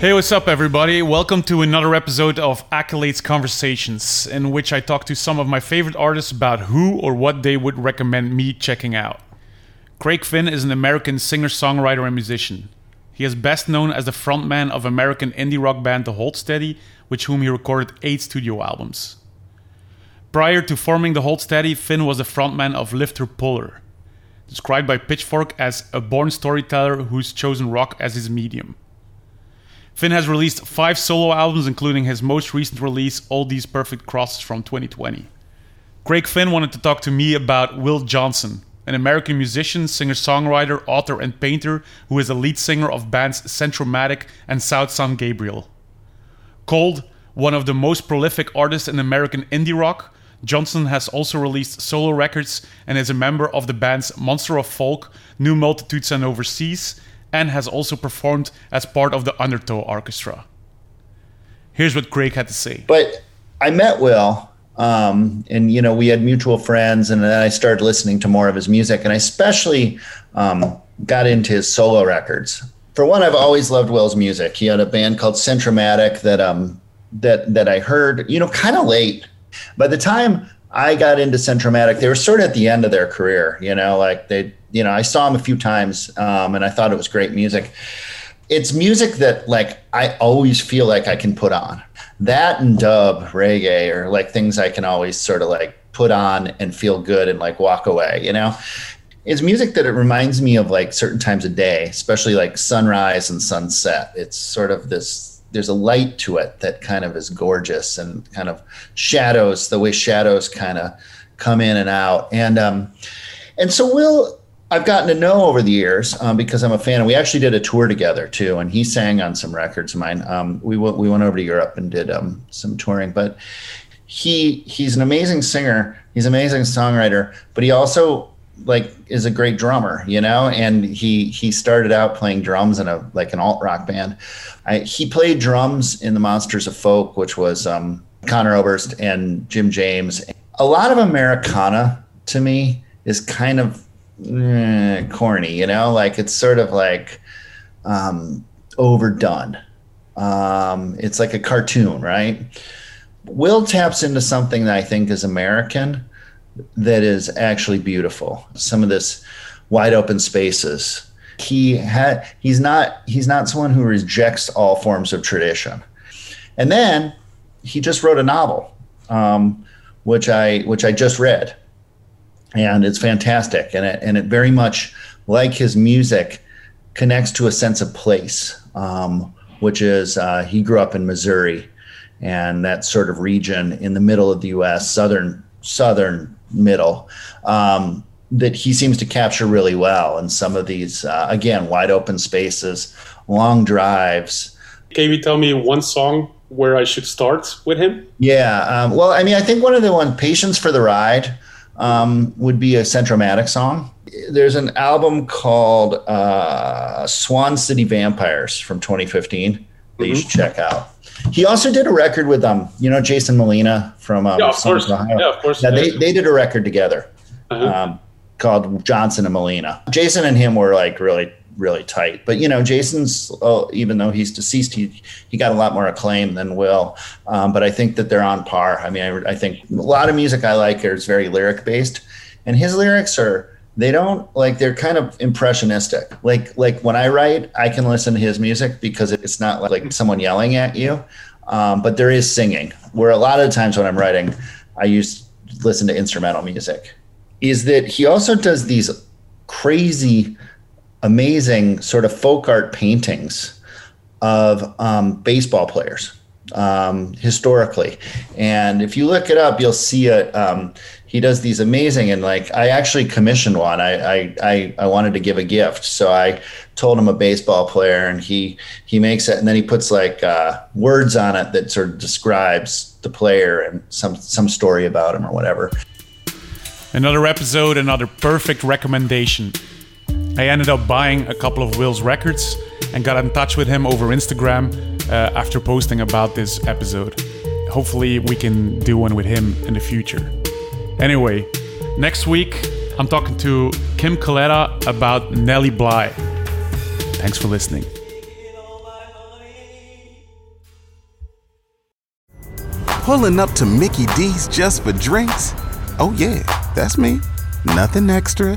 Hey, what's up, everybody? Welcome to another episode of Accolades Conversations, in which I talk to some of my favorite artists about who or what they would recommend me checking out. Craig Finn is an American singer, songwriter, and musician. He is best known as the frontman of American indie rock band The Hold Steady, with whom he recorded eight studio albums. Prior to forming The Hold Steady, Finn was the frontman of Lifter Puller, described by Pitchfork as a born storyteller who's chosen rock as his medium. Finn has released five solo albums, including his most recent release, All These Perfect Crosses from 2020. Craig Finn wanted to talk to me about Will Johnson, an American musician, singer songwriter, author, and painter who is the lead singer of bands Centro-Matic and South San Gabriel. Called one of the most prolific artists in American indie rock, Johnson has also released solo records and is a member of the bands Monster of Folk, New Multitudes and Overseas, and has also performed as part of the Undertow Orchestra. Here's what Craig had to say. But I met Will, um, and you know we had mutual friends, and then I started listening to more of his music, and I especially um, got into his solo records. For one, I've always loved Will's music. He had a band called Centro-Matic that um that that I heard, you know, kind of late. By the time I got into Centro-Matic, they were sort of at the end of their career, you know, like they, you know, I saw him a few times um, and I thought it was great music. It's music that like I always feel like I can put on. That and dub reggae are like things I can always sort of like put on and feel good and like walk away, you know? It's music that it reminds me of like certain times of day, especially like sunrise and sunset. It's sort of this there's a light to it that kind of is gorgeous and kind of shadows the way shadows kind of come in and out and um and so will i've gotten to know over the years um, because i'm a fan and we actually did a tour together too and he sang on some records of mine um we went we went over to europe and did um some touring but he he's an amazing singer he's an amazing songwriter but he also like is a great drummer, you know, and he he started out playing drums in a like an alt rock band. I, he played drums in the Monsters of Folk, which was um, Oberst and Jim James. A lot of Americana to me is kind of eh, corny, you know, like it's sort of like um, overdone. Um, it's like a cartoon, right? Will taps into something that I think is American that is actually beautiful. Some of this wide open spaces. He had he's not he's not someone who rejects all forms of tradition. And then he just wrote a novel, um, which I which I just read, and it's fantastic. And it and it very much like his music connects to a sense of place, um, which is uh, he grew up in Missouri, and that sort of region in the middle of the U.S. southern southern middle um, that he seems to capture really well in some of these uh, again wide open spaces long drives Can you tell me one song where I should start with him? yeah um, well i mean i think one of the one patience for the ride um, would be a Centro-Matic song there's an album called uh, swan city vampires from 2015 that you should check out he also did a record with um you know jason molina from um, Yeah, of Sons course. Ohio. Yeah, of course. Yeah, they, they did a record together Uh-huh. um, called Johnson and Molina. Jason and him were like really, really tight. But you know, Jason's oh, even though he's deceased, he he got a lot more acclaim than Will. Um, but I think that they're on par. I mean, I, I think a lot of music I like is very lyric based, and his lyrics are they don't like they're kind of impressionistic. Like like when I write, I can listen to his music because it's not like, someone yelling at you. um, but there is singing. Where a lot of times when I'm writing, I use listen to instrumental music. Is that he also does these crazy, amazing sort of folk art paintings of um, baseball players um, historically. And if you look it up, you'll see it. Um, he does these amazing and like I actually commissioned one. I, I I I wanted to give a gift, so I told him a baseball player, and he he makes it, and then he puts like uh, words on it that sort of describes the player and some some story about him or whatever. Another episode, another perfect recommendation. I ended up buying a couple of Will's records and got in touch with him over Instagram uh, after posting about this episode. Hopefully, we can do one with him in the future. Anyway, next week I'm talking to Kim Coletta about Nellie Bly. Thanks for listening. Pulling up to Mickey D's just for drinks? Oh, yeah, that's me. Nothing extra,